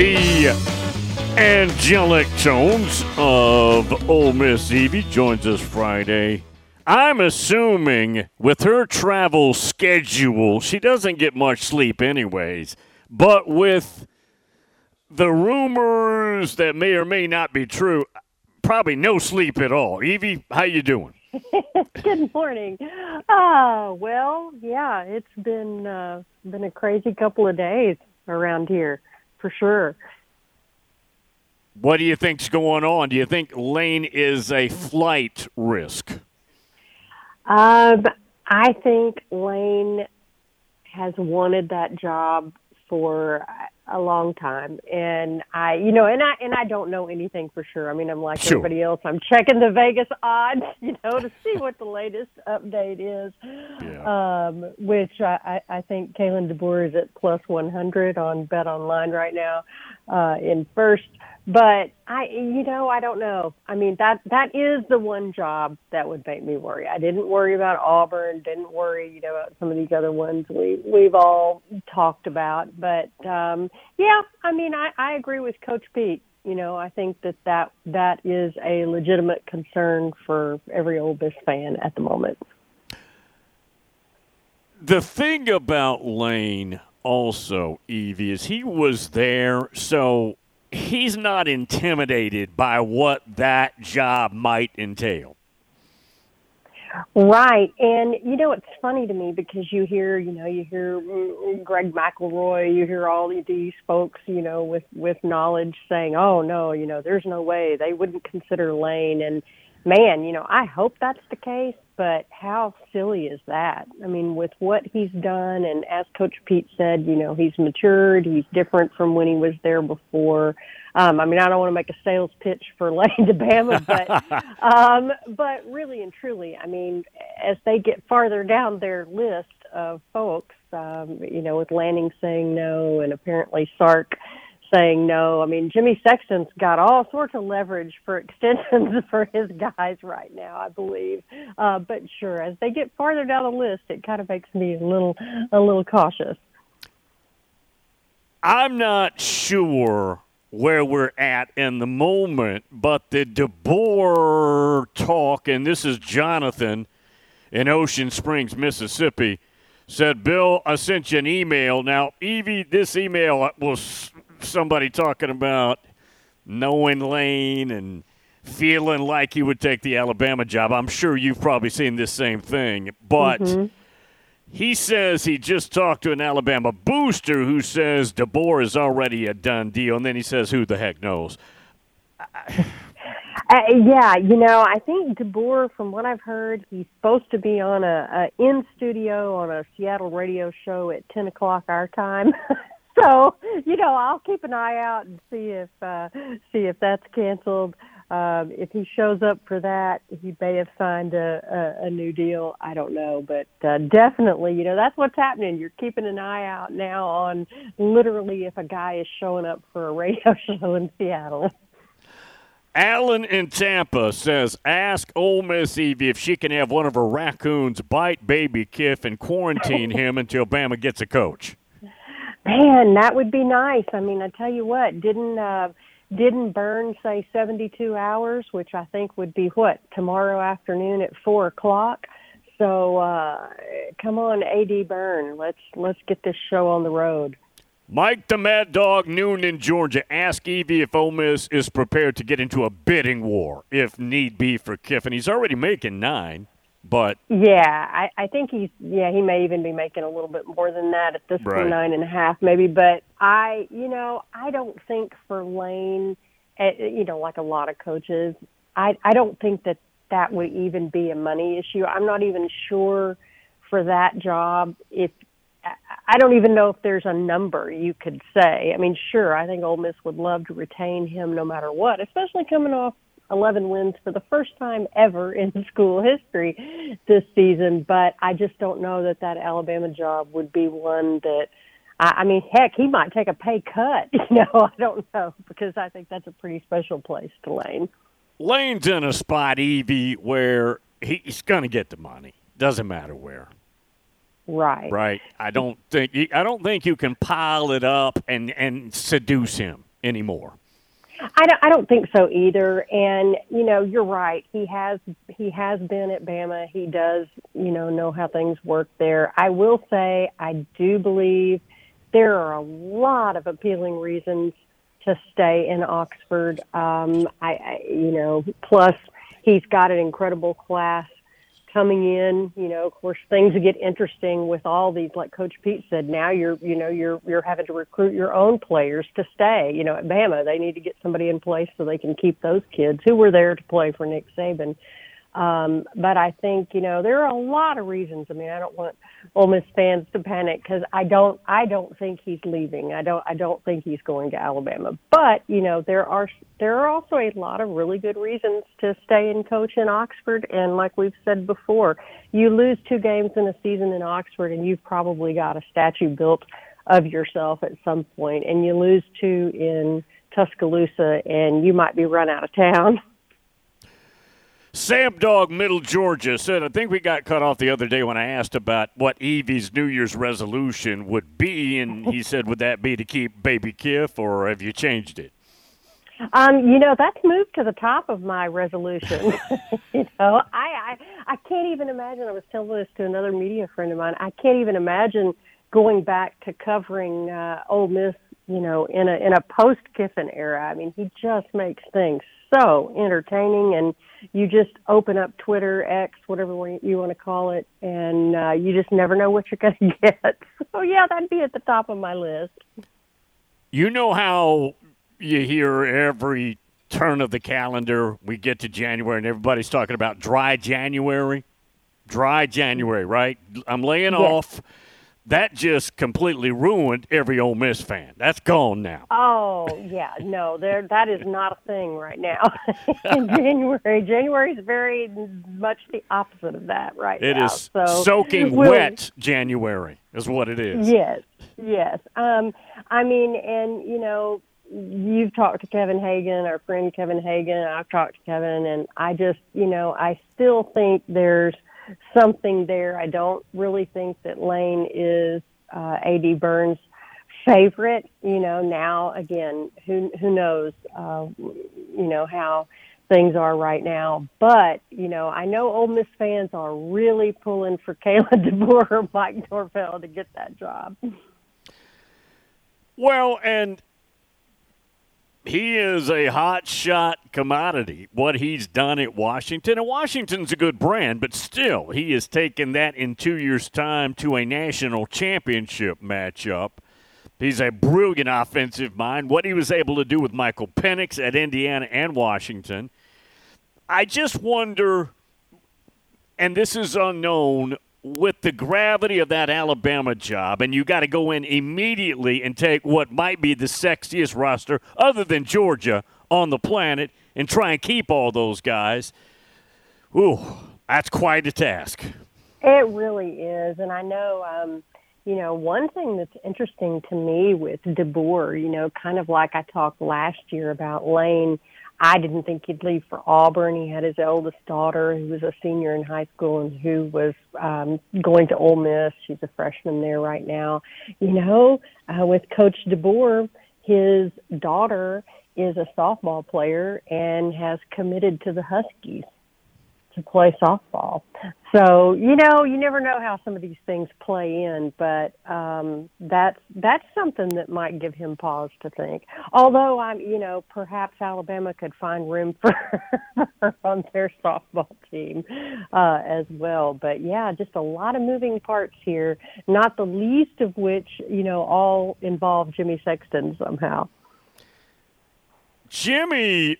The angelic tones of Ole Miss Evie joins us Friday. I'm assuming with her travel schedule, she doesn't get much sleep anyways. But with the rumors that may or may not be true, probably no sleep at all. Evie, how you doing? Good morning. Ah, well, yeah, it's been uh, been a crazy couple of days around here, for sure. What do you think's going on? Do you think Lane is a flight risk? Um, I think Lane has wanted that job for a long time, and I, you know, and I and I don't know anything for sure. I mean, I'm like Sure. everybody else. I'm checking the Vegas odds, you know, to see what the latest update is. Yeah. um, which I, I think Kalen DeBoer is at plus 100 on Bet Online right now uh, in first. But I, you know, I don't know. I mean, that that is the one job that would make me worry. I didn't worry about Auburn. Didn't worry, you know, about some of these other ones we we've all talked about. But um, yeah, I mean, I, I agree with Coach Pete. You know, I think that, that that is a legitimate concern for every Ole Miss fan at the moment. The thing about Lane also, Evie, is he was there, so he's not intimidated by what that job might entail. Right. And, you know, it's funny to me because you hear, you know, you hear mm, Greg McElroy, you hear all these folks, you know, with, with knowledge saying, oh, no, you know, there's no way they wouldn't consider Lane. And, man, you know, I hope that's the case, but how silly is that? I mean, with what he's done, and as Coach Pete said, you know, he's matured, he's different from when he was there before. Um, I mean, I don't want to make a sales pitch for Lane to Bama, but um, but really and truly, I mean, as they get farther down their list of folks, um, you know, with Lanning saying no and apparently Sark saying no. I mean, Jimmy Sexton's got all sorts of leverage for extensions for his guys right now, I believe. Uh, but sure, as they get farther down the list, it kind of makes me a little a little cautious. I'm not sure where we're at in the moment, but the DeBoer talk, and this is Jonathan in Ocean Springs, Mississippi, said, Bill, I sent you an email. Now, Evie, this email was somebody talking about knowing Lane and feeling like he would take the Alabama job. I'm sure you've probably seen this same thing, but. He says he just talked to an Alabama booster who says DeBoer is already a done deal, and then he says, "Who the heck knows?" Uh, yeah, you know, I think DeBoer, from what I've heard, he's supposed to be on a, a in studio on a Seattle radio show at ten o'clock our time. so you know, I'll keep an eye out and see if uh, see if that's canceled. Um, if he shows up for that, he may have signed a, a, a new deal. I don't know, but uh, definitely, you know, that's what's happening. You're keeping an eye out now on literally if a guy is showing up for a radio show in Seattle. Alan in Tampa says, ask Ole Miss Evie if she can have one of her raccoons bite baby Kiff and quarantine him until Bama gets a coach. Man, that would be nice. I mean, I tell you what, didn't uh, didn't Byrne say 72 hours, which I think would be what tomorrow afternoon at four o'clock. So uh, come on, AD Byrne, let's let's get this show on the road. Mike the Mad Dog Noon in Georgia. Ask Evie if Ole Miss is prepared to get into a bidding war if need be for Kiffin. He's already making nine, but yeah, I, I think he's yeah he may even be making a little bit more than that at this Right. point nine and a half maybe. But I you know I don't think for Lane, eh, you know like a lot of coaches, I I don't think that that would even be a money issue. I'm not even sure for that job if I- I don't even know if there's a number you could say. I mean, sure, I think Ole Miss would love to retain him no matter what, especially coming off 11 wins for the first time ever in school history this season. But I just don't know that that Alabama job would be one that. I I mean, heck, he might take a pay cut. You know, I don't know because I think that's a pretty special place to Lane. Lane's in a spot, Evie, where he's going to get the money. Doesn't matter where. Right. Right. I don't think I don't think you can pile it up and and seduce him anymore. I don't, I don't think so either. And you know, you're right. He has he has been at Bama. He does you know know how things work there. I will say I do believe there are a lot of appealing reasons to stay in Oxford. Um, I, I you know plus he's got an incredible class coming in, you know, of course things get interesting with all these like Coach Pete said, now you're you know, you're you're having to recruit your own players to stay. You know, at Bama they need to get somebody in place so they can keep those kids who were there to play for Nick Saban. Um, but I think, you know, there are a lot of reasons. I mean, I don't want Ole Miss fans to panic because I don't, I don't think he's leaving. I don't, I don't think he's going to Alabama. But you know, there are, there are also a lot of really good reasons to stay and coach in Oxford. And like we've said before, you lose two games in a season in Oxford, and you've probably got a statue built of yourself at some point. And you lose two in Tuscaloosa, and you might be run out of town. Sam Dog, Middle Georgia, said, I think we got cut off the other day when I asked about what Evie's New Year's resolution would be. And he said, Would that be to keep Baby Kiff, or have you changed it? Um, you know, that's moved to the top of my resolution. you know, I, I I can't even imagine. I was telling this to another media friend of mine. I can't even imagine going back to covering uh, Ole Miss. You know, in a in a post Kiffin era. I mean, he just makes things so entertaining, and you just open up Twitter, X, whatever you want to call it, and uh, you just never know what you're going to get. So yeah, that'd be at the top of my list. You know how you hear every turn of the calendar, we get to January, and everybody's talking about dry January? Dry January, right? I'm laying Yes. off. That just completely ruined every Ole Miss fan. That's gone now. Oh yeah, no, there that is not a thing right now. in January, January is very much the opposite of that right It now. is so soaking we'll- wet January, is what it is. Yes, yes. Um, I mean, and you know, you've talked to Kevin Hagan, our friend Kevin Hagan. I've talked to Kevin, and I just, you know, I still think there's something there. I don't really think that Lane is uh, Ad Byrne's favorite. You know, now again, who who knows? Uh, you know how things are right now. But, you know, I know Ole Miss fans are really pulling for Kalen DeBoer or Mike Norvell to get that job. Well, and he is a hot shot commodity. What he's done at Washington, and Washington's a good brand, but still, he has taken that in two years' time to a national championship matchup. He's a brilliant offensive mind. What he was able to do with Michael Penix at Indiana and Washington. I just wonder, and this is unknown, with the gravity of that Alabama job, and you got to go in immediately and take what might be the sexiest roster other than Georgia on the planet and try and keep all those guys. Ooh, that's quite a task. It really is, and I know. Um, you know, one thing that's interesting to me with DeBoer, you know, kind of like I talked last year about Lane I didn't think he'd leave for Auburn. He had his eldest daughter, who was a senior in high school and who was um, going to Ole Miss. She's a freshman there right now. You know, uh, with Coach DeBoer, his daughter is a softball player and has committed to the Huskies to play softball. So you know, you never know how some of these things play in, but um, that's that's something that might give him pause to think. Although I'm, you know, perhaps Alabama could find room for on their softball team uh, as well. But yeah, just a lot of moving parts here. Not the least of which, you know, all involve Jimmy Sexton somehow. Jimmy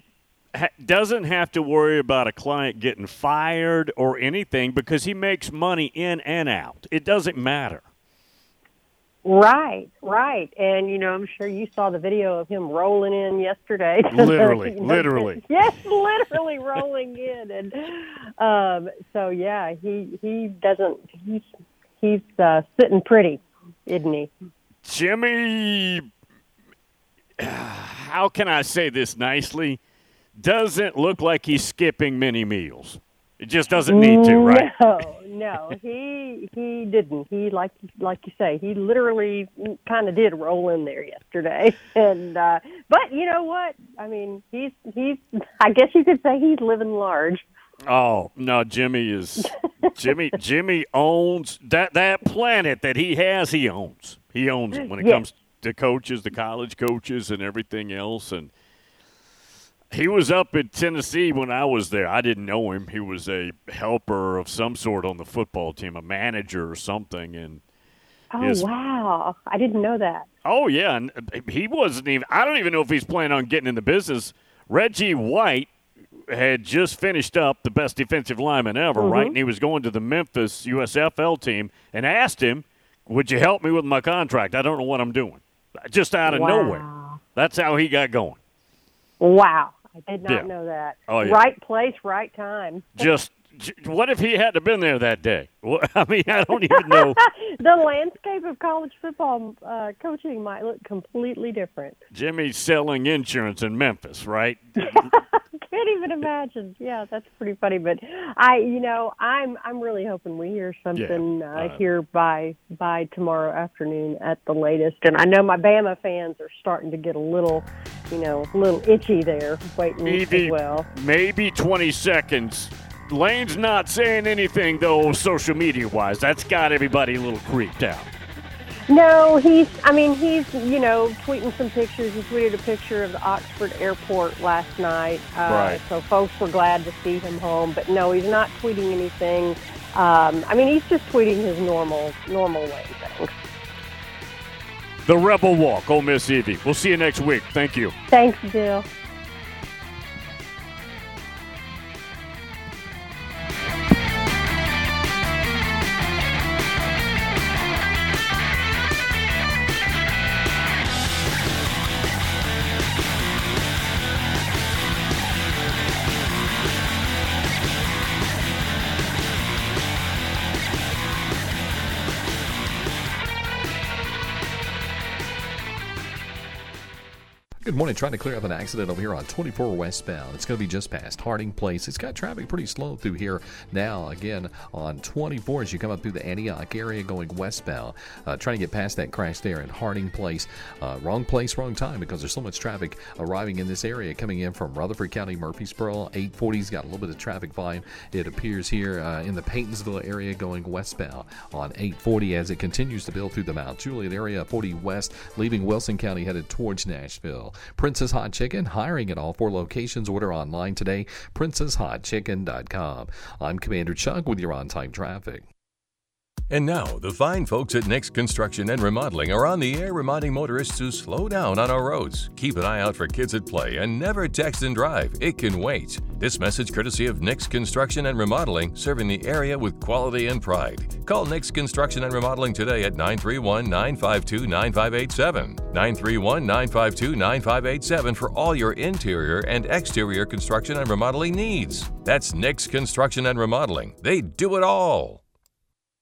ha- doesn't have to worry about a client getting fired or anything because he makes money in and out. It doesn't matter. Right, right. And, you know, I'm sure you saw the video of him rolling in yesterday. Literally, you know, literally. Yes, literally rolling in. And um, so, yeah, he, he doesn't, he's, he's uh, sitting pretty, isn't he? Jimmy, how can I say this nicely? Doesn't look like he's skipping many meals. It just doesn't need to, right? No, no, he he didn't. He like like you say, he literally kind of did roll in there yesterday. And uh but you know what? I mean, he's he's I guess you could say he's living large. Oh no, Jimmy is Jimmy. Jimmy owns that that planet that he has. He owns. He owns it when it yes. comes to coaches, the college coaches, and everything else. And he was up in Tennessee when I was there. I didn't know him. He was a helper of some sort on the football team, a manager or something. And oh his, wow, I didn't know that. Oh yeah, and he wasn't even. I don't even know if he's planning on getting in the business. Reggie White had just finished up the best defensive lineman ever, mm-hmm. right? And he was going to the Memphis USFL team and asked him, "Would you help me with my contract? I don't know what I'm doing." Just out of wow. nowhere. That's how he got going. Wow. I did not yeah. know that. Oh, yeah. Right place, right time. Just what if he had to been there that day? Well, I mean, I don't even know. the landscape of college football uh, coaching might look completely different. Jimmy's selling insurance in Memphis, right? Can't even imagine. Yeah, that's pretty funny. But I, you know, I'm I'm really hoping we hear something yeah, uh, here by by tomorrow afternoon at the latest. And I know my Bama fans are starting to get a little, you know, a little itchy there, waiting as well. Maybe 20 seconds Lane's not saying anything though, social media wise. That's got everybody a little creeped out. No, he's. I mean, he's you know tweeting some pictures. He tweeted a picture of the Oxford airport last night. Uh, right. So folks were glad to see him home. But no, he's not tweeting anything. Um, I mean, he's just tweeting his normal normal way things. The Rebel Walk, Ole Miss Evie. We'll see you next week. Thank you. Thanks, Bill. Good morning. Trying to clear up an accident over here on 24 westbound. It's going to be just past Harding Place. It's got traffic pretty slow through here now. Again, on 24 as you come up through the Antioch area going westbound. Uh, trying to get past that crash there at Harding Place. Uh, wrong place, wrong time because there's so much traffic arriving in this area coming in from Rutherford County, Murfreesboro. 840's got a little bit of traffic volume. It appears here uh, in the Paytonsville area going westbound on 840 as it continues to build through the Mount Juliet area, 40 west, leaving Wilson County headed towards Nashville. Prince's Hot Chicken, hiring at all four locations. Order online today, princesshotchicken.com. I'm Commander Chuck with your on time traffic. And now, the fine folks at Nix Construction and Remodeling are on the air reminding motorists to slow down on our roads. Keep an eye out for kids at play and never text and drive. It can wait. This message courtesy of Nix Construction and Remodeling, serving the area with quality and pride. Call Nix Construction and Remodeling today at 931 952 9587. 931 952 9587 for all your interior and exterior construction and remodeling needs. That's Nix Construction and Remodeling. They do it all.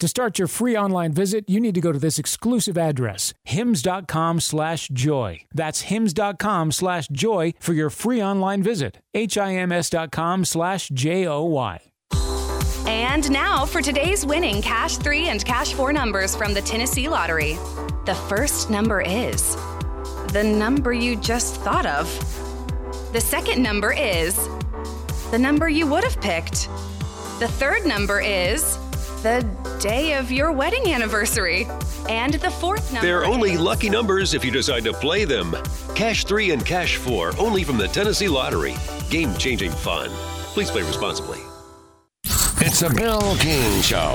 To start your free online visit, you need to go to this exclusive address, hims.com slash joy. That's hims.com slash joy for your free online visit. H-I-M-S.com slash J-O-Y. And now for today's winning Cash 3 and Cash 4 numbers from the Tennessee Lottery. The first number is the number you just thought of. The second number is the number you would have picked. The third number is the day of your wedding anniversary. And the fourth number. They're only lucky numbers if you decide to play them. Cash 3 and Cash 4 only from the Tennessee Lottery. Game changing fun. Please play responsibly. It's a Bill King Show.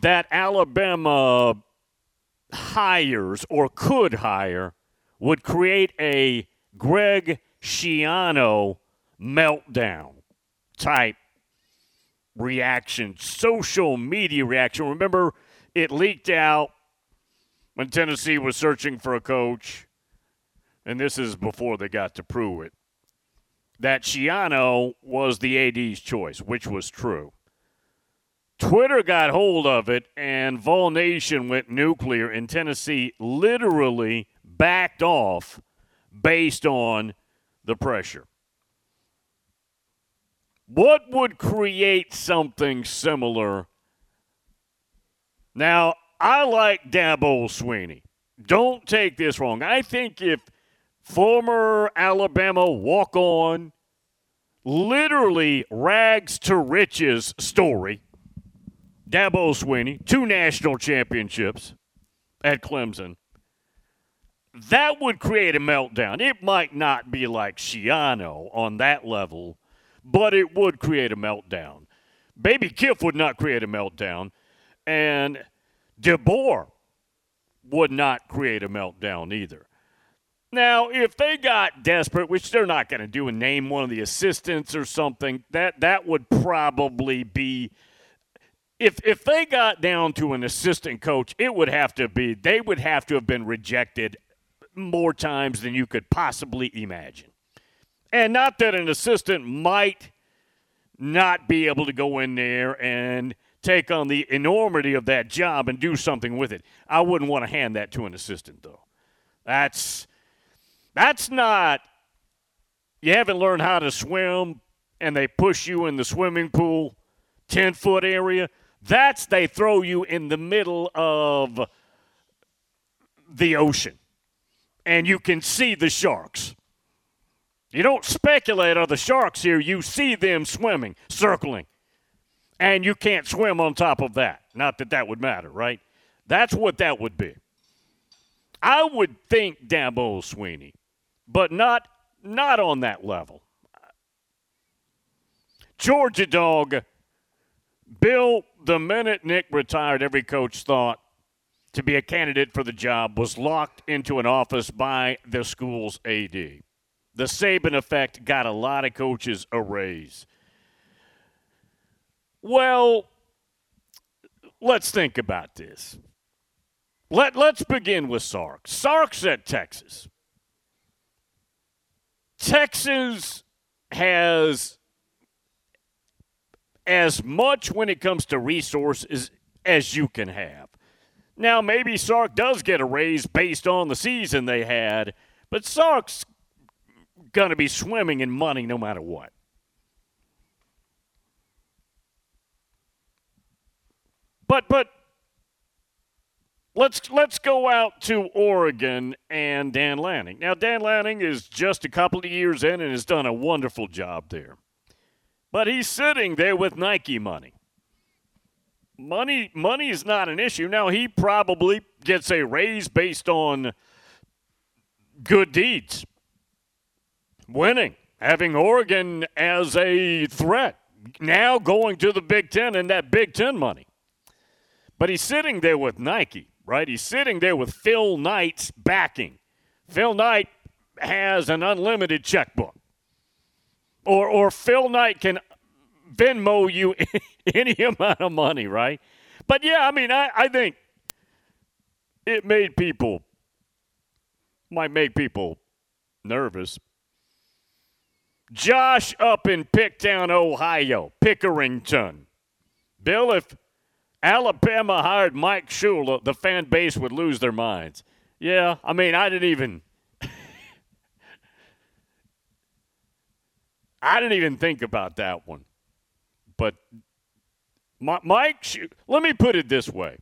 that Alabama hires or could hire would create a Greg Schiano meltdown type reaction, social media reaction? Remember, it leaked out when Tennessee was searching for a coach, and this is before they got to Pruitt, that Schiano was the AD's choice, which was true. Twitter got hold of it, and Vol Nation went nuclear, and Tennessee literally backed off based on the pressure. What would create something similar? Now, I like Dabo Swinney. Don't take this wrong. I think if former Alabama walk on, literally rags to riches story, Dabo Swinney, two national championships at Clemson, that would create a meltdown. It might not be like Schiano on that level, but it would create a meltdown. Baby Kiff would not create a meltdown, and DeBoer would not create a meltdown either. Now, if they got desperate, which they're not going to do, and name one of the assistants or something, that that would probably be. If if they got down to an assistant coach, it would have to be. They would have to have been rejected more times than you could possibly imagine. And not that an assistant might not be able to go in there and take on the enormity of that job and do something with it. I wouldn't want to hand that to an assistant though. That's that's not you haven't learned how to swim and they push you in the swimming pool 10 foot area. That's they throw you in the middle of the ocean and you can see the sharks. You don't speculate on the sharks here, you see them swimming, circling. And you can't swim on top of that. Not that that would matter, right? That's what that would be. I would think Dabo Swinney, but not not on that level. Georgia dog, Bill, the minute Nick retired, every coach thought to be a candidate for the job was locked into an office by the school's AD. The Saban effect got a lot of coaches a raise. Well, let's think about this. Let, let's begin with Sark. Sark's at Texas. Texas has as much when it comes to resources as you can have. Now, maybe Sark does get a raise based on the season they had, but Sark's going to be swimming in money no matter what. But but let's let's go out to Oregon and Dan Lanning. Now Dan Lanning is just a couple of years in and has done a wonderful job there. But he's sitting there with Nike money. Money money is not an issue. Now he probably gets a raise based on good deeds winning, having Oregon as a threat, now going to the Big Ten and that Big Ten money. But he's sitting there with Nike, right? He's sitting there with Phil Knight's backing. Phil Knight has an unlimited checkbook. Or, or Phil Knight can Venmo you any amount of money, right? But yeah, I mean, I, I think it made people, might make people nervous. Josh up in Picktown, Ohio, Pickerington. Bill, if Alabama hired Mike Shula, the fan base would lose their minds. Yeah, I mean, I didn't even. I didn't even think about that one. But Mike, let me put it this way.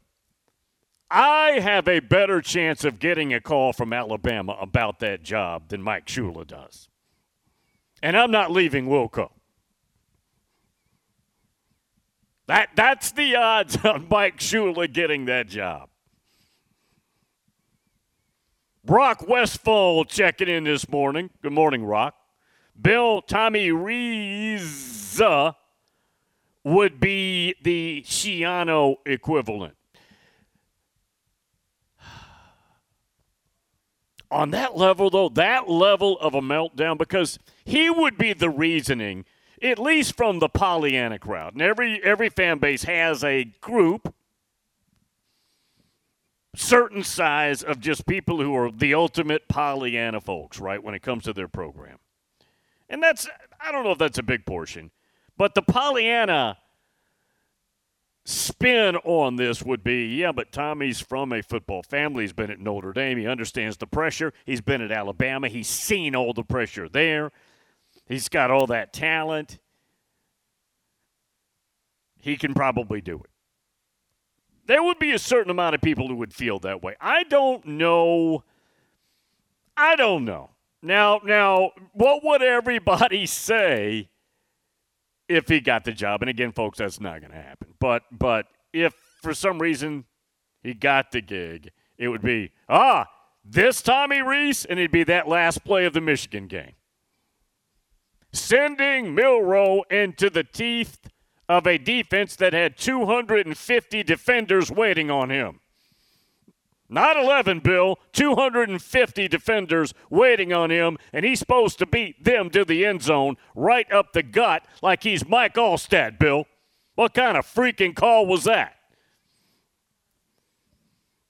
I have a better chance of getting a call from Alabama about that job than Mike Shula does. And I'm not leaving Wilco. That, that's the odds on Mike Shula getting that job. Brock Westfall checking in this morning. Good morning, Rock. Bill Tommy Rees uh, would be the Schiano equivalent. On that level, though, that level of a meltdown, because he would be the reasoning – at least from the Pollyanna crowd. And every every fan base has a group, certain size of just people who are the ultimate Pollyanna folks, right, when it comes to their program. And that's I don't know if that's a big portion, but the Pollyanna spin on this would be yeah, but Tommy's from a football family. He's been at Notre Dame. He understands the pressure. He's been at Alabama. He's seen all the pressure there. He's got all that talent. He can probably do it. There would be a certain amount of people who would feel that way. I don't know. I don't know. Now, now, what would everybody say if he got the job? And again, folks, that's not going to happen. But, but if for some reason he got the gig, it would be ah, this Tommy Rees, and it'd be that last play of the Michigan game sending Milroe into the teeth of a defense that had 250 defenders waiting on him. Not 11, Bill, 250 defenders waiting on him, and he's supposed to beat them to the end zone right up the gut like he's Mike Alstott, Bill. What kind of freaking call was that?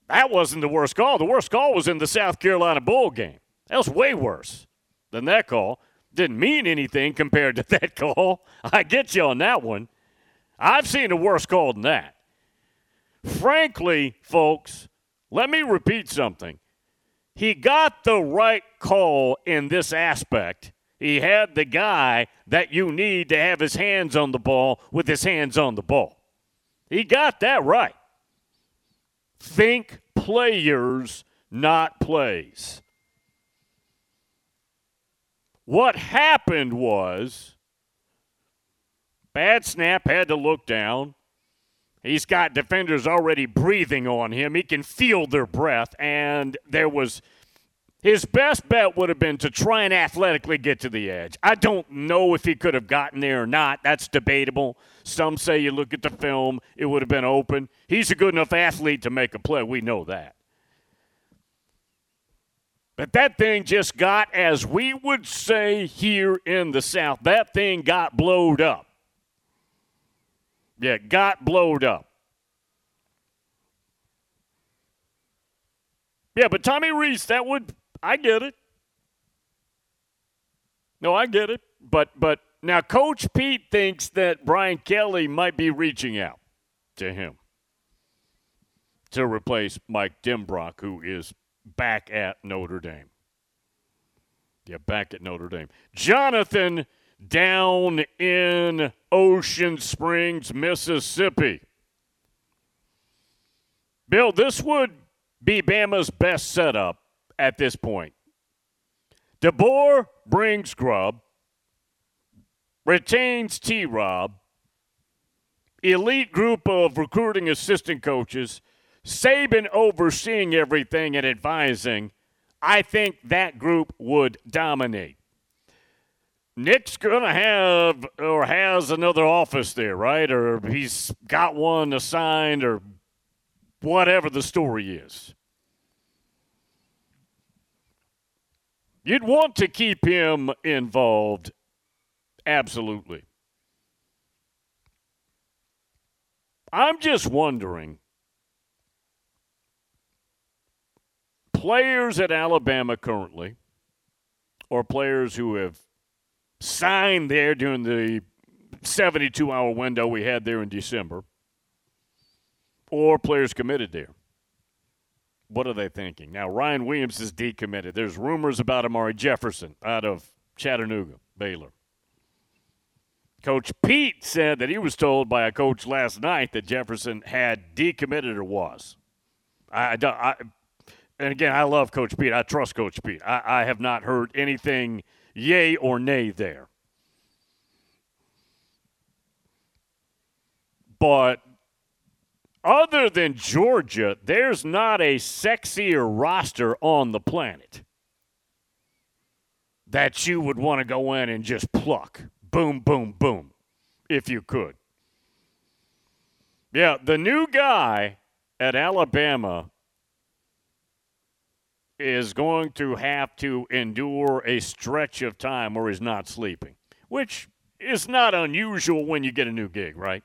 That wasn't the worst call. The worst call was in the South Carolina Bowl game. That was way worse than that call. Didn't mean anything compared to that call. I get you on that one. I've seen a worse call than that. Frankly, folks, let me repeat something. He got the right call in this aspect. He had the guy that you need to have his hands on the ball with his hands on the ball. He got that right. Think players, not plays. What happened was bad snap had to look down. He's got defenders already breathing on him. He can feel their breath. And there was his best bet would have been to try and athletically get to the edge. I don't know if he could have gotten there or not. That's debatable. Some say you look at the film, it would have been open. He's a good enough athlete to make a play. We know that. But that thing just got, as we would say here in the South, that thing got blowed up. Yeah, got blowed up. Yeah, but Tommy Rees, that would I get it. No, I get it. But but now Coach Pete thinks that Brian Kelly might be reaching out to him to replace Mike Denbrock, who is back at Notre Dame. Yeah, back at Notre Dame. Jonathan down in Ocean Springs, Mississippi. Bill, this would be Bama's best setup at this point. DeBoer brings Grubb, retains T Rob, elite group of recruiting assistant coaches, Saban overseeing everything and advising. I think that group would dominate. Nick's going to have or has another office there, right? Or he's got one assigned or whatever the story is. You'd want to keep him involved. Absolutely. I'm just wondering players at Alabama currently, or players who have signed there during the 72 hour window we had there in December, or players committed there what are they thinking? Now, Ryan Williams is decommitted. There's rumors about Amari Jefferson out of Chattanooga, Baylor. Coach Pete said that he was told by a coach last night that Jefferson had decommitted or was. I, I, and again, I love Coach Pete. I trust Coach Pete. I, I have not heard anything yay or nay there. But other than Georgia, there's not a sexier roster on the planet that you would want to go in and just pluck. Boom, boom, boom, if you could. Yeah, the new guy at Alabama is going to have to endure a stretch of time where he's not sleeping, which is not unusual when you get a new gig, right?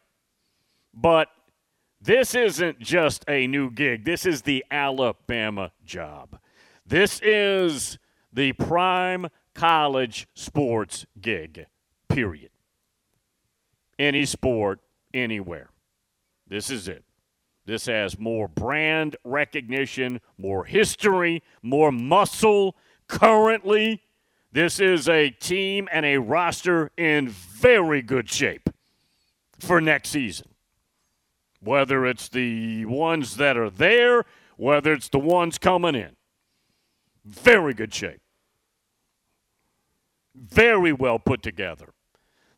But this isn't just a new gig. This is the Alabama job. This is the prime college sports gig, period. Any sport, anywhere. This is it. This has more brand recognition, more history, more muscle currently. This is a team and a roster in very good shape for next season whether it's the ones that are there, whether it's the ones coming in. Very good shape. Very well put together.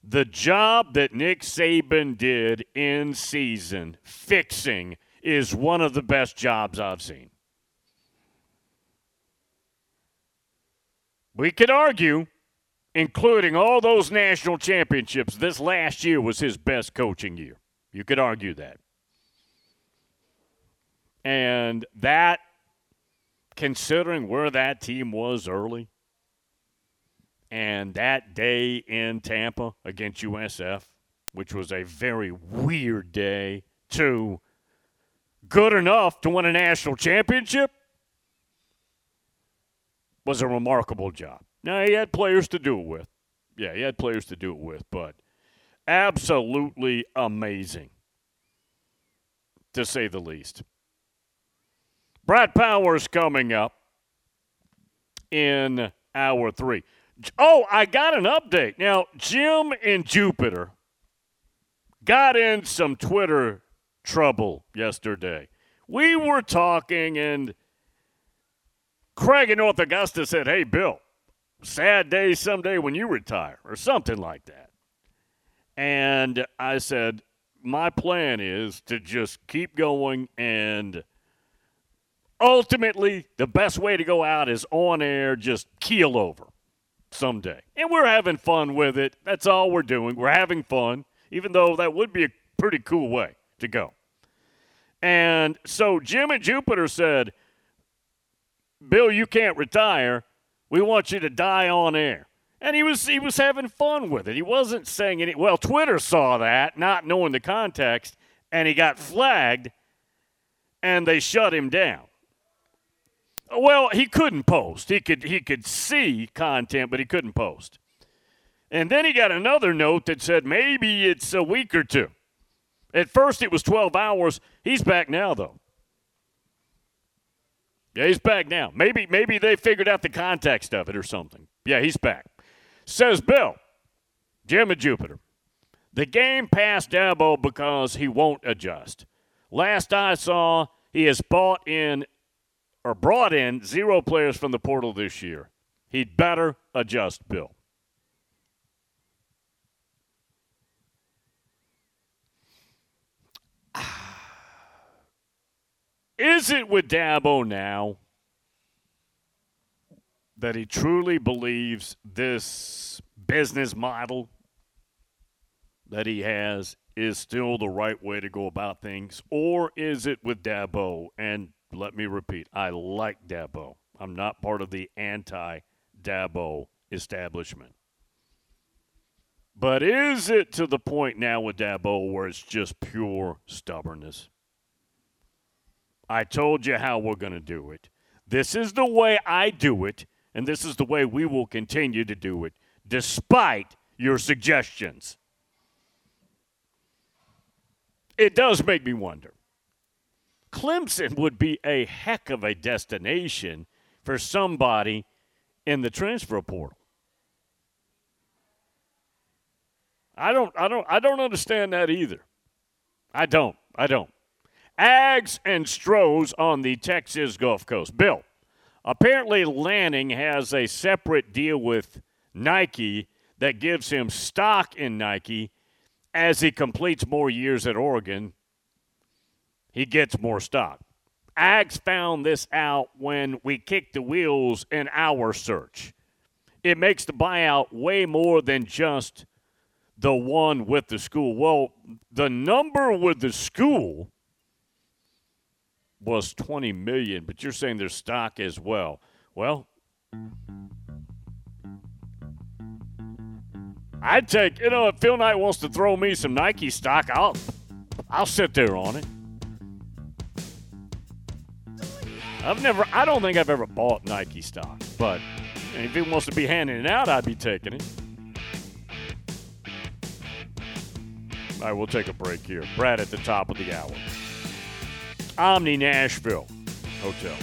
The job that Nick Saban did in season fixing is one of the best jobs I've seen. We could argue, including all those national championships, this last year was his best coaching year. You could argue that. And that, considering where that team was early, and that day in Tampa against USF, which was a very weird day, to good enough to win a national championship, was a remarkable job. Now, he had players to do it with. Yeah, he had players to do it with, but absolutely amazing, to say the least. Brad Powers coming up in hour three. Oh, I got an update. Now, Jim in Jupiter got in some Twitter trouble yesterday. We were talking, and Craig in North Augusta said, Hey, Bill, sad day someday when you retire, or something like that. And I said, My plan is to just keep going, and ultimately, the best way to go out is on air, just keel over someday. And we're having fun with it. That's all we're doing. We're having fun, even though that would be a pretty cool way to go. And so Jim and Jupiter said, Bill, you can't retire. We want you to die on air. And he was he was having fun with it. He wasn't saying any well, Twitter saw that, not knowing the context, and he got flagged and they shut him down. Well, he couldn't post. He could he could see content, but he couldn't post. And then he got another note that said maybe it's a week or two. At first it was 12 hours. He's back now though. Yeah, he's back now. Maybe maybe they figured out the context of it or something. Yeah, he's back. Says Bill, Jim and Jupiter. The game passed Dabo because he won't adjust. Last I saw, he has bought in or brought in zero players from the portal this year. He'd better adjust, Bill. Is it with Dabo now that he truly believes this business model that he has is still the right way to go about things? Or is it with Dabo and let me repeat, I like Dabo. I'm not part of the anti Dabo establishment. But is it to the point now with Dabo where it's just pure stubbornness? I told you how we're going to do it. This is the way I do it, and this is the way we will continue to do it, despite your suggestions. It does make me wonder Clemson would be a heck of a destination for somebody in the transfer portal. I don't I don't I don't understand that either. I don't. I don't. Ags and Stros on the Texas Gulf Coast. Bill, apparently Lanning has a separate deal with Nike that gives him stock in Nike as he completes more years at Oregon he gets more stock. Ags found this out when we kicked the wheels in our search. It makes the buyout way more than just the one with the school. Well, the number with the school was 20 million, but you're saying there's stock as well. Well, I'd take, you know, if Phil Knight wants to throw me some Nike stock, I'll I'll sit there on it. I've never, I don't think I've ever bought Nike stock, but if he wants to be handing it out, I'd be taking it. All right, we'll take a break here. Brad at the top of the hour. Omni Nashville Hotel.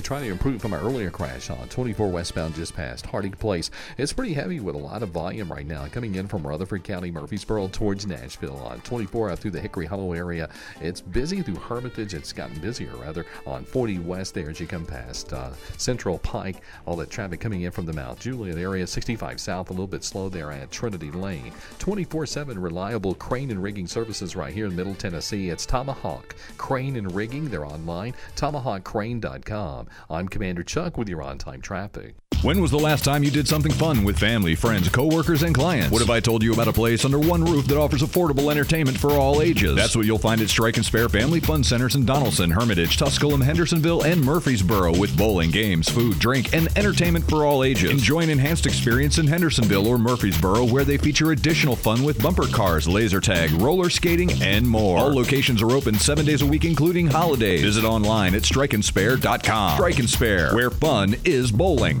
Trying to improve from our earlier crash on 24 westbound just past Harding Place. It's pretty heavy with a lot of volume right now coming in from Rutherford County, Murfreesboro towards Nashville on 24 out through the Hickory Hollow area. It's busy through Hermitage. It's gotten busier rather on 40 west there as you come past uh, Central Pike. All that traffic coming in from the Mount Juliet area. 65 south, a little bit slow there at Trinity Lane. 24 7 reliable crane and rigging services right here in Middle Tennessee. It's Tomahawk Crane and Rigging. They're online. TomahawkCrane.com. I'm Commander Chuck with your on time traffic. When was the last time you did something fun with family, friends, coworkers, and clients? What if I told you about a place under one roof that offers affordable entertainment for all ages? That's what you'll find at Strike and Spare Family Fun Centers in Donaldson, Hermitage, Tusculum, Hendersonville, and Murfreesboro with bowling, games, food, drink, and entertainment for all ages. Enjoy an enhanced experience in Hendersonville or Murfreesboro where they feature additional fun with bumper cars, laser tag, roller skating, and more. All locations are open seven days a week, including holidays. Visit online at strikeandspare.com. Strike and Spare, where fun is bowling.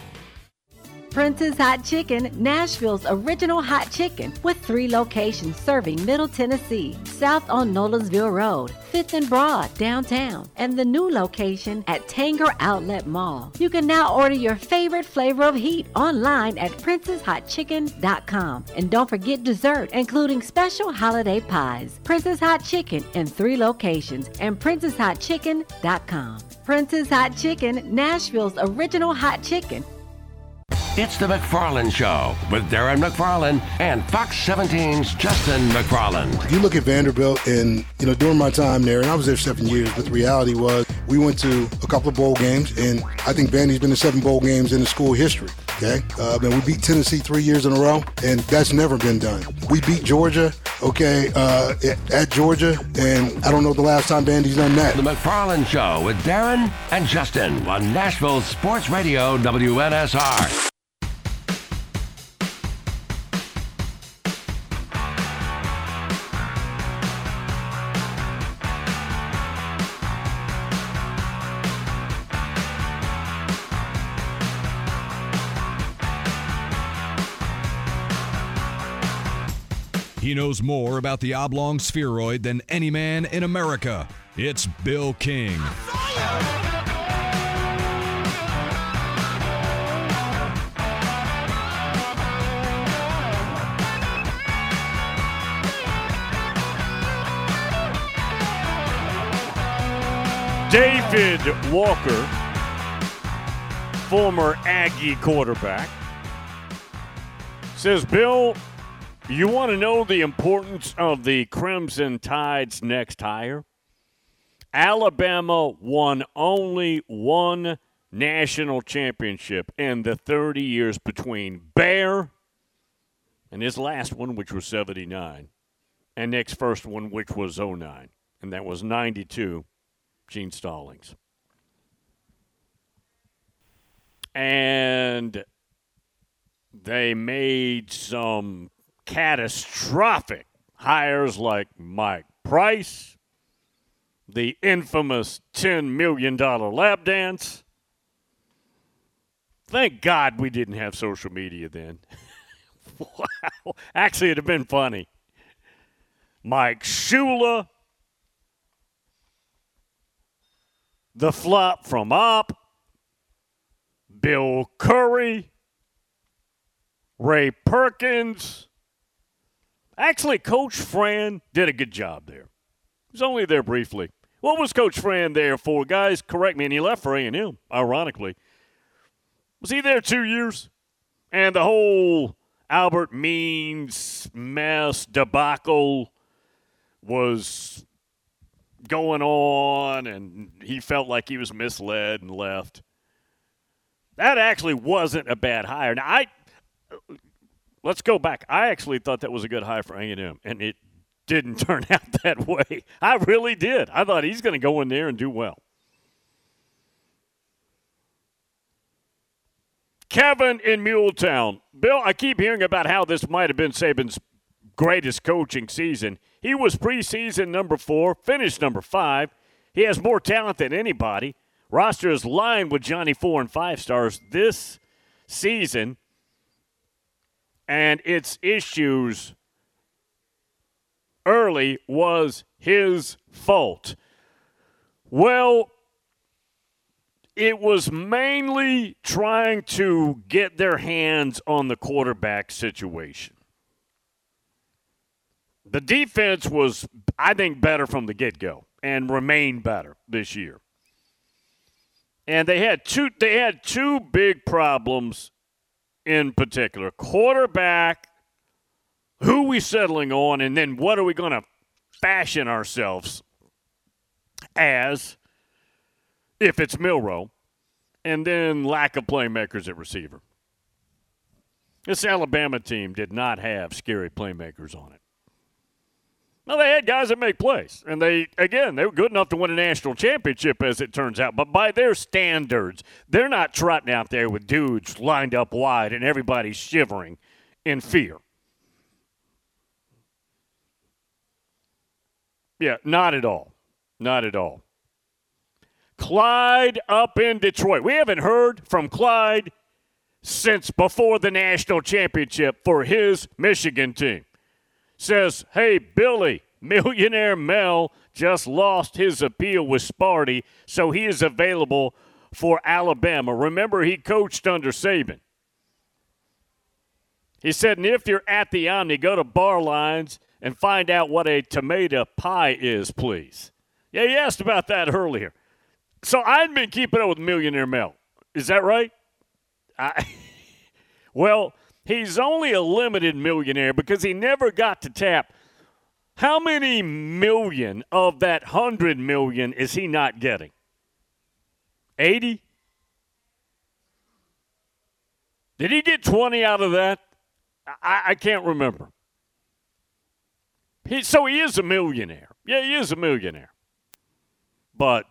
Prince's Hot Chicken, Nashville's original hot chicken, with three locations serving Middle Tennessee, south on Nolensville Road, 5th and Broad, downtown, and the new location at Tanger Outlet Mall. You can now order your favorite flavor of heat online at princeshotchicken.com. And don't forget dessert, including special holiday pies. Prince's Hot Chicken in three locations and princeshotchicken.com. Prince's Hot Chicken, Nashville's original hot chicken. It's the McFarland Show with Darren McFarland and Fox 17's Justin McFarland. You look at Vanderbilt, and you know during my time there, and I was there seven years. But the reality was, we went to a couple of bowl games, and I think Vandy's been to seven bowl games in the school history. Okay, uh, and we beat Tennessee three years in a row, and that's never been done. We beat Georgia, okay, uh, at, at Georgia, and I don't know the last time Vandy's done that. The McFarland Show with Darren and Justin on Nashville Sports Radio WNSR. He knows more about the oblong spheroid than any man in America. It's Bill King. David Walker, former Aggie quarterback, says, Bill, you want to know the importance of the Crimson Tide's next hire? Alabama won only one national championship in the 30 years between Bear and his last one, which was 79, and Nick's first one, which was 09, and that was 92, Gene Stallings. And they made some catastrophic hires like Mike Price, the infamous $10 million lap dance. Thank God we didn't have social media then. wow. Actually, it'd have been funny. Mike Shula, the flop from Opp, Bill Curry, Ray Perkins. Actually, Coach Fran did a good job there. He was only there briefly. What was Coach Fran there for? Guys, correct me. And he left for A&M, ironically. Was he there two years? And the whole Albert Means mess debacle was going on, and he felt like he was misled and left. That actually wasn't a bad hire. Now, I let's go back. I actually thought that was a good hire for A&M, and it didn't turn out that way. I really did. I thought he's going to go in there and do well. Kevin in Muletown. Bill, I keep hearing about how this might have been Saban's greatest coaching season. He was preseason number four, finished number five. He has more talent than anybody. Roster is lined with Johnny four and five stars this season, and its issues early was his fault. Well, it was mainly trying to get their hands on the quarterback situation. The defense was, I think, better from the get go and remained better this year. And they had two they had two big problems in particular. Quarterback, who we settling on, and then what are we going to fashion ourselves as if it's Milroe, and then lack of playmakers at receiver. This Alabama team did not have scary playmakers on it. Now they had guys that make plays, and they again they were good enough to win a national championship, as it turns out. But by their standards, they're not trotting out there with dudes lined up wide and everybody's shivering in fear. Yeah, not at all, not at all. Clyde up in Detroit. We haven't heard from Clyde since before the national championship for his Michigan team. Says, hey, Billy, millionaire Mel just lost his appeal with Sparty, so he is available for Alabama. Remember, he coached under Saban. He said, and if you're at the Omni, go to Barlines and find out what a tomato pie is, please. Yeah, he asked about that earlier. So I'd been keeping up with Millionaire Mel. Is that right? I, well, he's only a limited millionaire because he never got to tap. How many million of that hundred million is he not getting? 80? Did he get 20 out of that? I, I can't remember. He, so he is a millionaire. Yeah, he is a millionaire. But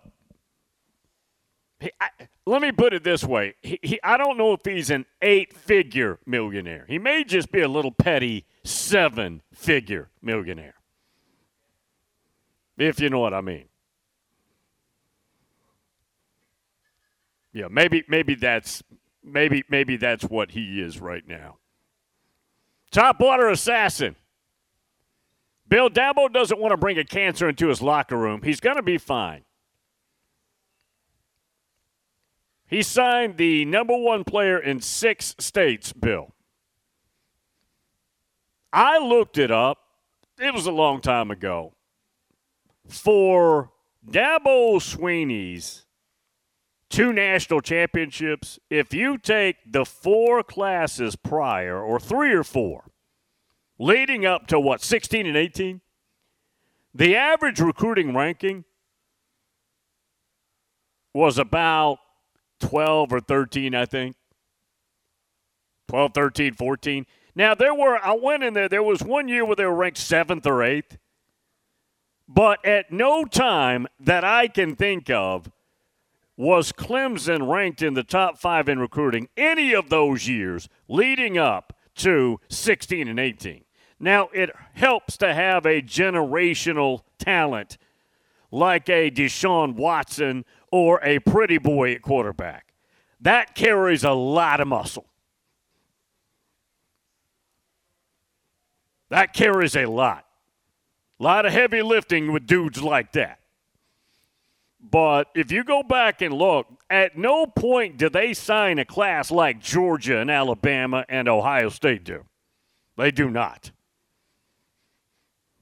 he, I, let me put it this way: he, he, I don't know if he's an eight-figure millionaire. He may just be a little petty seven-figure millionaire, if you know what I mean. Yeah, maybe maybe that's maybe maybe that's what he is right now. Top water assassin. Bill Dabo doesn't want to bring a cancer into his locker room. He's going to be fine. He signed the number one player in six states, Bill. I looked it up. It was a long time ago. For Dabo Swinney's two national championships, if you take the four classes prior, or three or four, leading up to what, 16 and 18? The average recruiting ranking was about 12 or 13, I think. 12, 13, 14. Now, there were, I went in there, there was one year where they were ranked seventh or eighth. But at no time that I can think of was Clemson ranked in the top five in recruiting any of those years leading up to 16 and 18. Now, it helps to have a generational talent like a Deshaun Watson or a pretty boy at quarterback. That carries a lot of muscle. That carries a lot. A lot of heavy lifting with dudes like that. But if you go back and look, at no point do they sign a class like Georgia and Alabama and Ohio State do. They do not.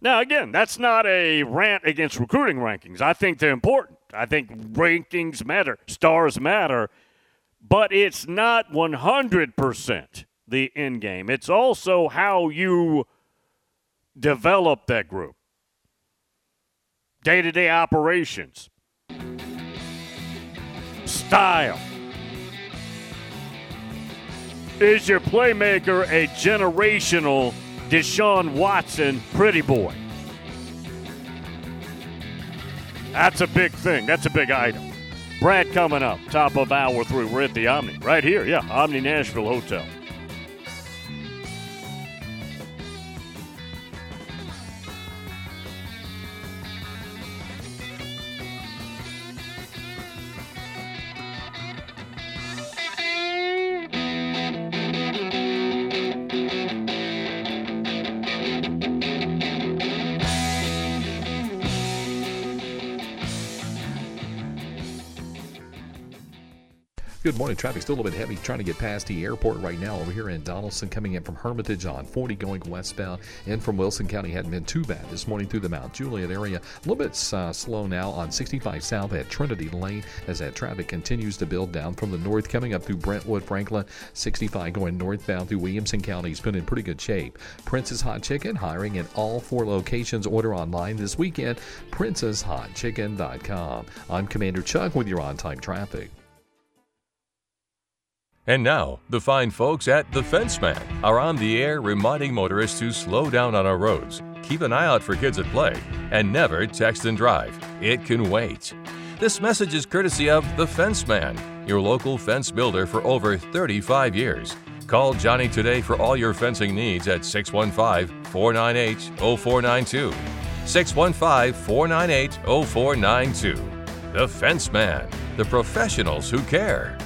Now, again, that's not a rant against recruiting rankings. I think they're important. I think rankings matter, stars matter, but it's not 100% the end game. It's also how you develop that group, day to day operations, style. Is your playmaker a generational Deshaun Watson pretty boy? That's a big thing. That's a big item. Brad coming up, top of hour three. We're at the Omni, right here. Yeah, Omni Nashville Hotel. Good morning. Traffic still a little bit heavy trying to get past the airport right now over here in Donaldson, coming in from Hermitage on 40 going westbound and from Wilson County. Hadn't been too bad this morning through the Mount Juliet area. A little bit uh, slow now on 65 South at Trinity Lane as that traffic continues to build down from the north, coming up through Brentwood, Franklin. 65 going northbound through Williamson County. It's been in pretty good shape. Prince's Hot Chicken hiring in all four locations. Order online this weekend. PrincesHotChicken.com. I'm Commander Chuck with your on time traffic. And now, the fine folks at The Fenceman are on the air reminding motorists to slow down on our roads, keep an eye out for kids at play, and never text and drive. It can wait. This message is courtesy of The Fenceman, your local fence builder for over 35 years. Call Johnny today for all your fencing needs at 615 498 0492. 615 498 0492. The Fenceman, the professionals who care.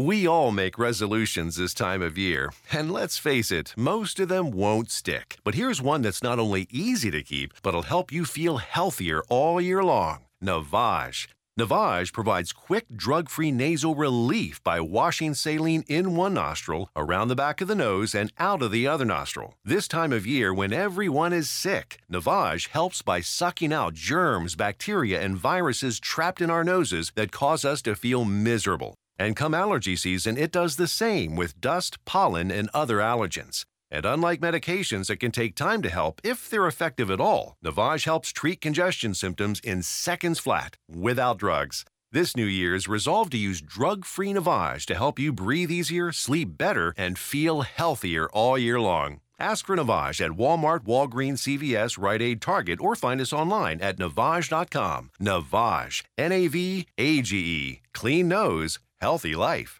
We all make resolutions this time of year, and let's face it, most of them won't stick. But here's one that's not only easy to keep, but'll help you feel healthier all year long Navage. Navage provides quick, drug free nasal relief by washing saline in one nostril, around the back of the nose, and out of the other nostril. This time of year, when everyone is sick, Navage helps by sucking out germs, bacteria, and viruses trapped in our noses that cause us to feel miserable. And come allergy season, it does the same with dust, pollen, and other allergens. And unlike medications that can take time to help, if they're effective at all, Navage helps treat congestion symptoms in seconds flat, without drugs. This New Year's, resolve to use drug free Navage to help you breathe easier, sleep better, and feel healthier all year long. Ask for Navage at Walmart, Walgreens, CVS, Rite Aid, Target, or find us online at Navage.com. Navage, N A V A G E. Clean nose, healthy life.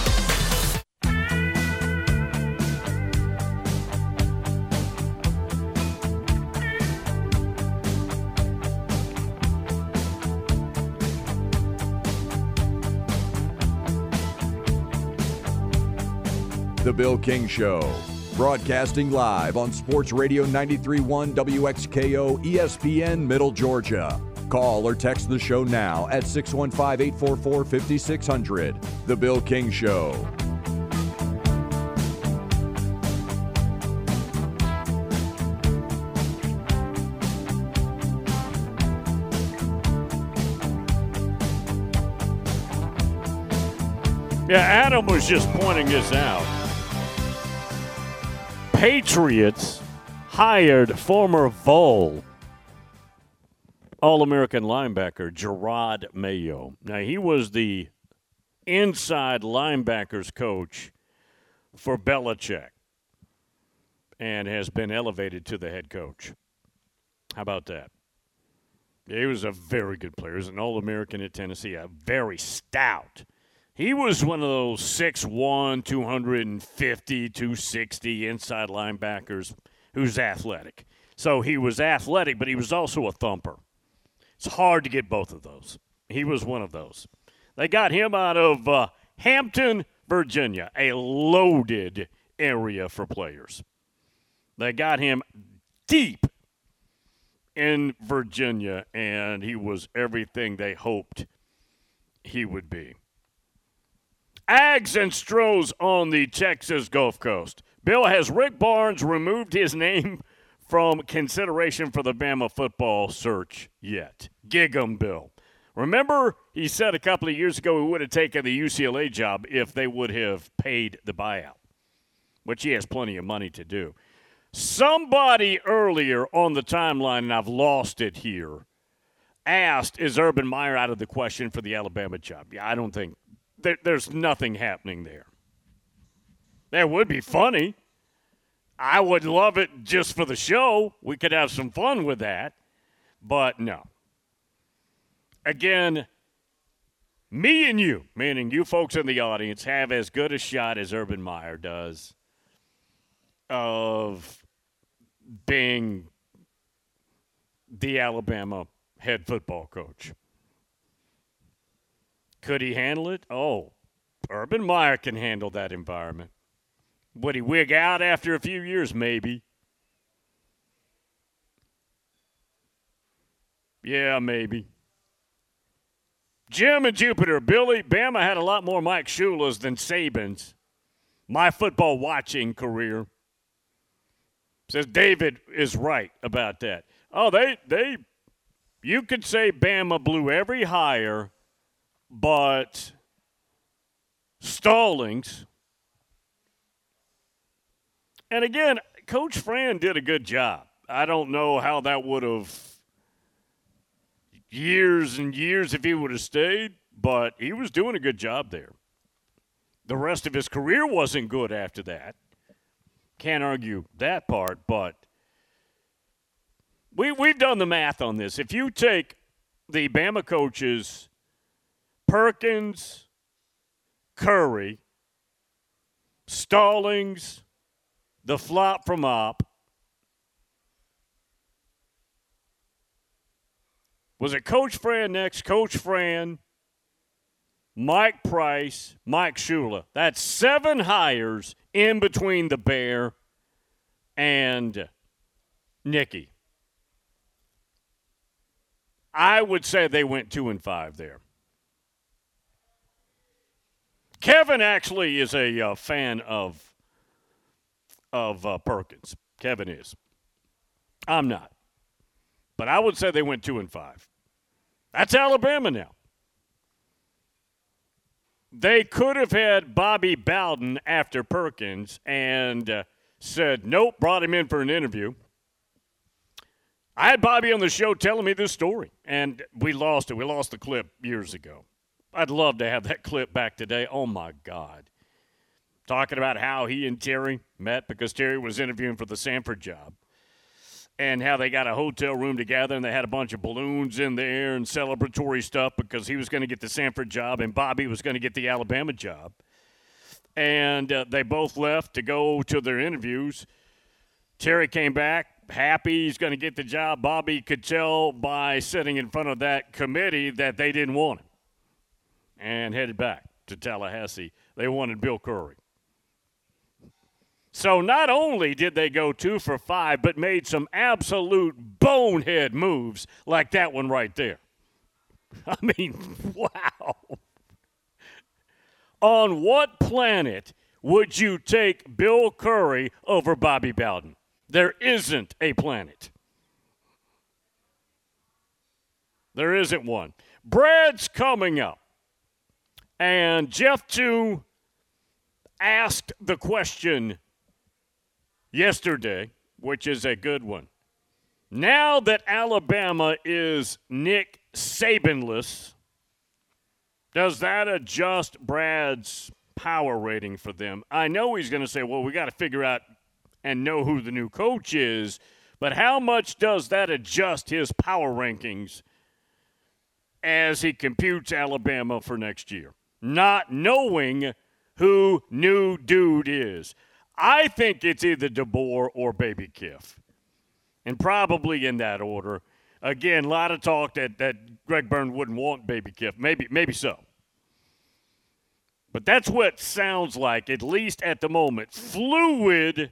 The Bill King Show, broadcasting live on Sports Radio 931 WXKO ESPN Middle Georgia. Call or text the show now at 615 844 5600. The Bill King Show. Yeah, Adam was just pointing this out. Patriots hired former Vol All American linebacker Jerod Mayo. Now, he was the inside linebackers coach for Belichick and has been elevated to the head coach. How about that? He was a very good player. He was an All American at Tennessee, a very stout. He was one of those 6'1, 250, 260 inside linebackers who's athletic. So he was athletic, but he was also a thumper. It's hard to get both of those. He was one of those. They got him out of uh, Hampton, Virginia, a loaded area for players. They got him deep in Virginia, and he was everything they hoped he would be. Ags and Stros on the Texas Gulf Coast. Bill, has Rick Barnes removed his name from consideration for the Bama football search yet? Gig 'em, Bill. Remember, he said a couple of years ago he would have taken the UCLA job if they would have paid the buyout, which he has plenty of money to do. Somebody earlier on the timeline, and I've lost it here, asked, Is Urban Meyer out of the question for the Alabama job? Yeah, I don't think there, there's nothing happening there. That would be funny. I would love it just for the show. We could have some fun with that. But no. Again, me and you, meaning you folks in the audience, have as good a shot as Urban Meyer does of being the Alabama head football coach. Could he handle it? Oh, Urban Meyer can handle that environment. Would he wig out after a few years? Maybe. Yeah, maybe. Jim and Jupiter, Billy, Bama had a lot more Mike Shulas than Saban's. My football watching career. Says David is right about that. Oh, they they you could say Bama blew every hire, but Stallings. And again, Coach Fran did a good job. I don't know how that would have years and years if he would have stayed, but he was doing a good job there. The rest of his career wasn't good after that. Can't argue that part, but we, we've done the math on this. If you take the Bama coaches, Perkins, Curry, Stallings, the flop from Opp, Was it Coach Fran next? Coach Fran, Mike Price, Mike Shula. That's seven hires in between the Bear and Nicky. I would say they went two and five there. Kevin actually is a uh, fan of of uh, Perkins. Kevin is. I'm not, but I would say they went two and five. That's Alabama now. They could have had Bobby Bowden after Perkins and uh, said, nope, brought him in for an interview. I had Bobby on the show telling me this story, and we lost it. We lost the clip years ago. I'd love to have that clip back today. Oh, my God. Talking about how he and Terry met because Terry was interviewing for the Samford job and how they got a hotel room together and they had a bunch of balloons in there and celebratory stuff because he was going to get the Samford job and Bobby was going to get the Alabama job. And uh, they both left to go to their interviews. Terry came back happy he's going to get the job. Bobby could tell by sitting in front of that committee that they didn't want him and headed back to Tallahassee. They wanted Bill Curry. So not only did they go two for five, but made some absolute bonehead moves like that one right there. I mean, wow. On what planet would you take Bill Curry over Bobby Bowden? There isn't a planet. There isn't one. Brad's coming up. And Jeff, Chu asked the question yesterday, which is a good one. Now that Alabama is Nick Sabanless, does that adjust Brad's power rating for them? I know he's going to say, well, we got to figure out and know who the new coach is, but how much does that adjust his power rankings as he computes Alabama for next year? Not knowing who new dude is. I think it's either DeBoer or Baby Kiff, and probably in that order. Again, a lot of talk that, that Greg Byrne wouldn't want Baby Kiff. Maybe, maybe so. But that's what sounds like, at least at the moment. Fluid,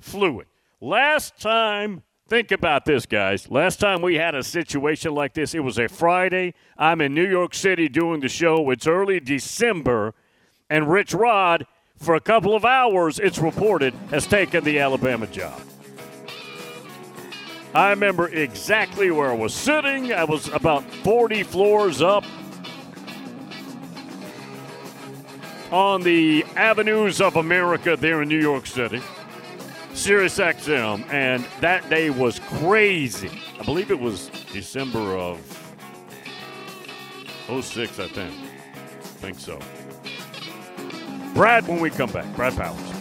fluid. Last time, think about this, guys. Last time we had a situation like this, it was a Friday. I'm in New York City doing the show. It's early December, and Rich Rod, for a couple of hours, it's reported, has taken the Alabama job. I remember exactly where I was sitting. I was about 40 floors up on the avenues of America there in New York City. Sirius XM, and that day was crazy. I believe it was December of 06, I think. I think so. Brad, when we come back, Brad Powell.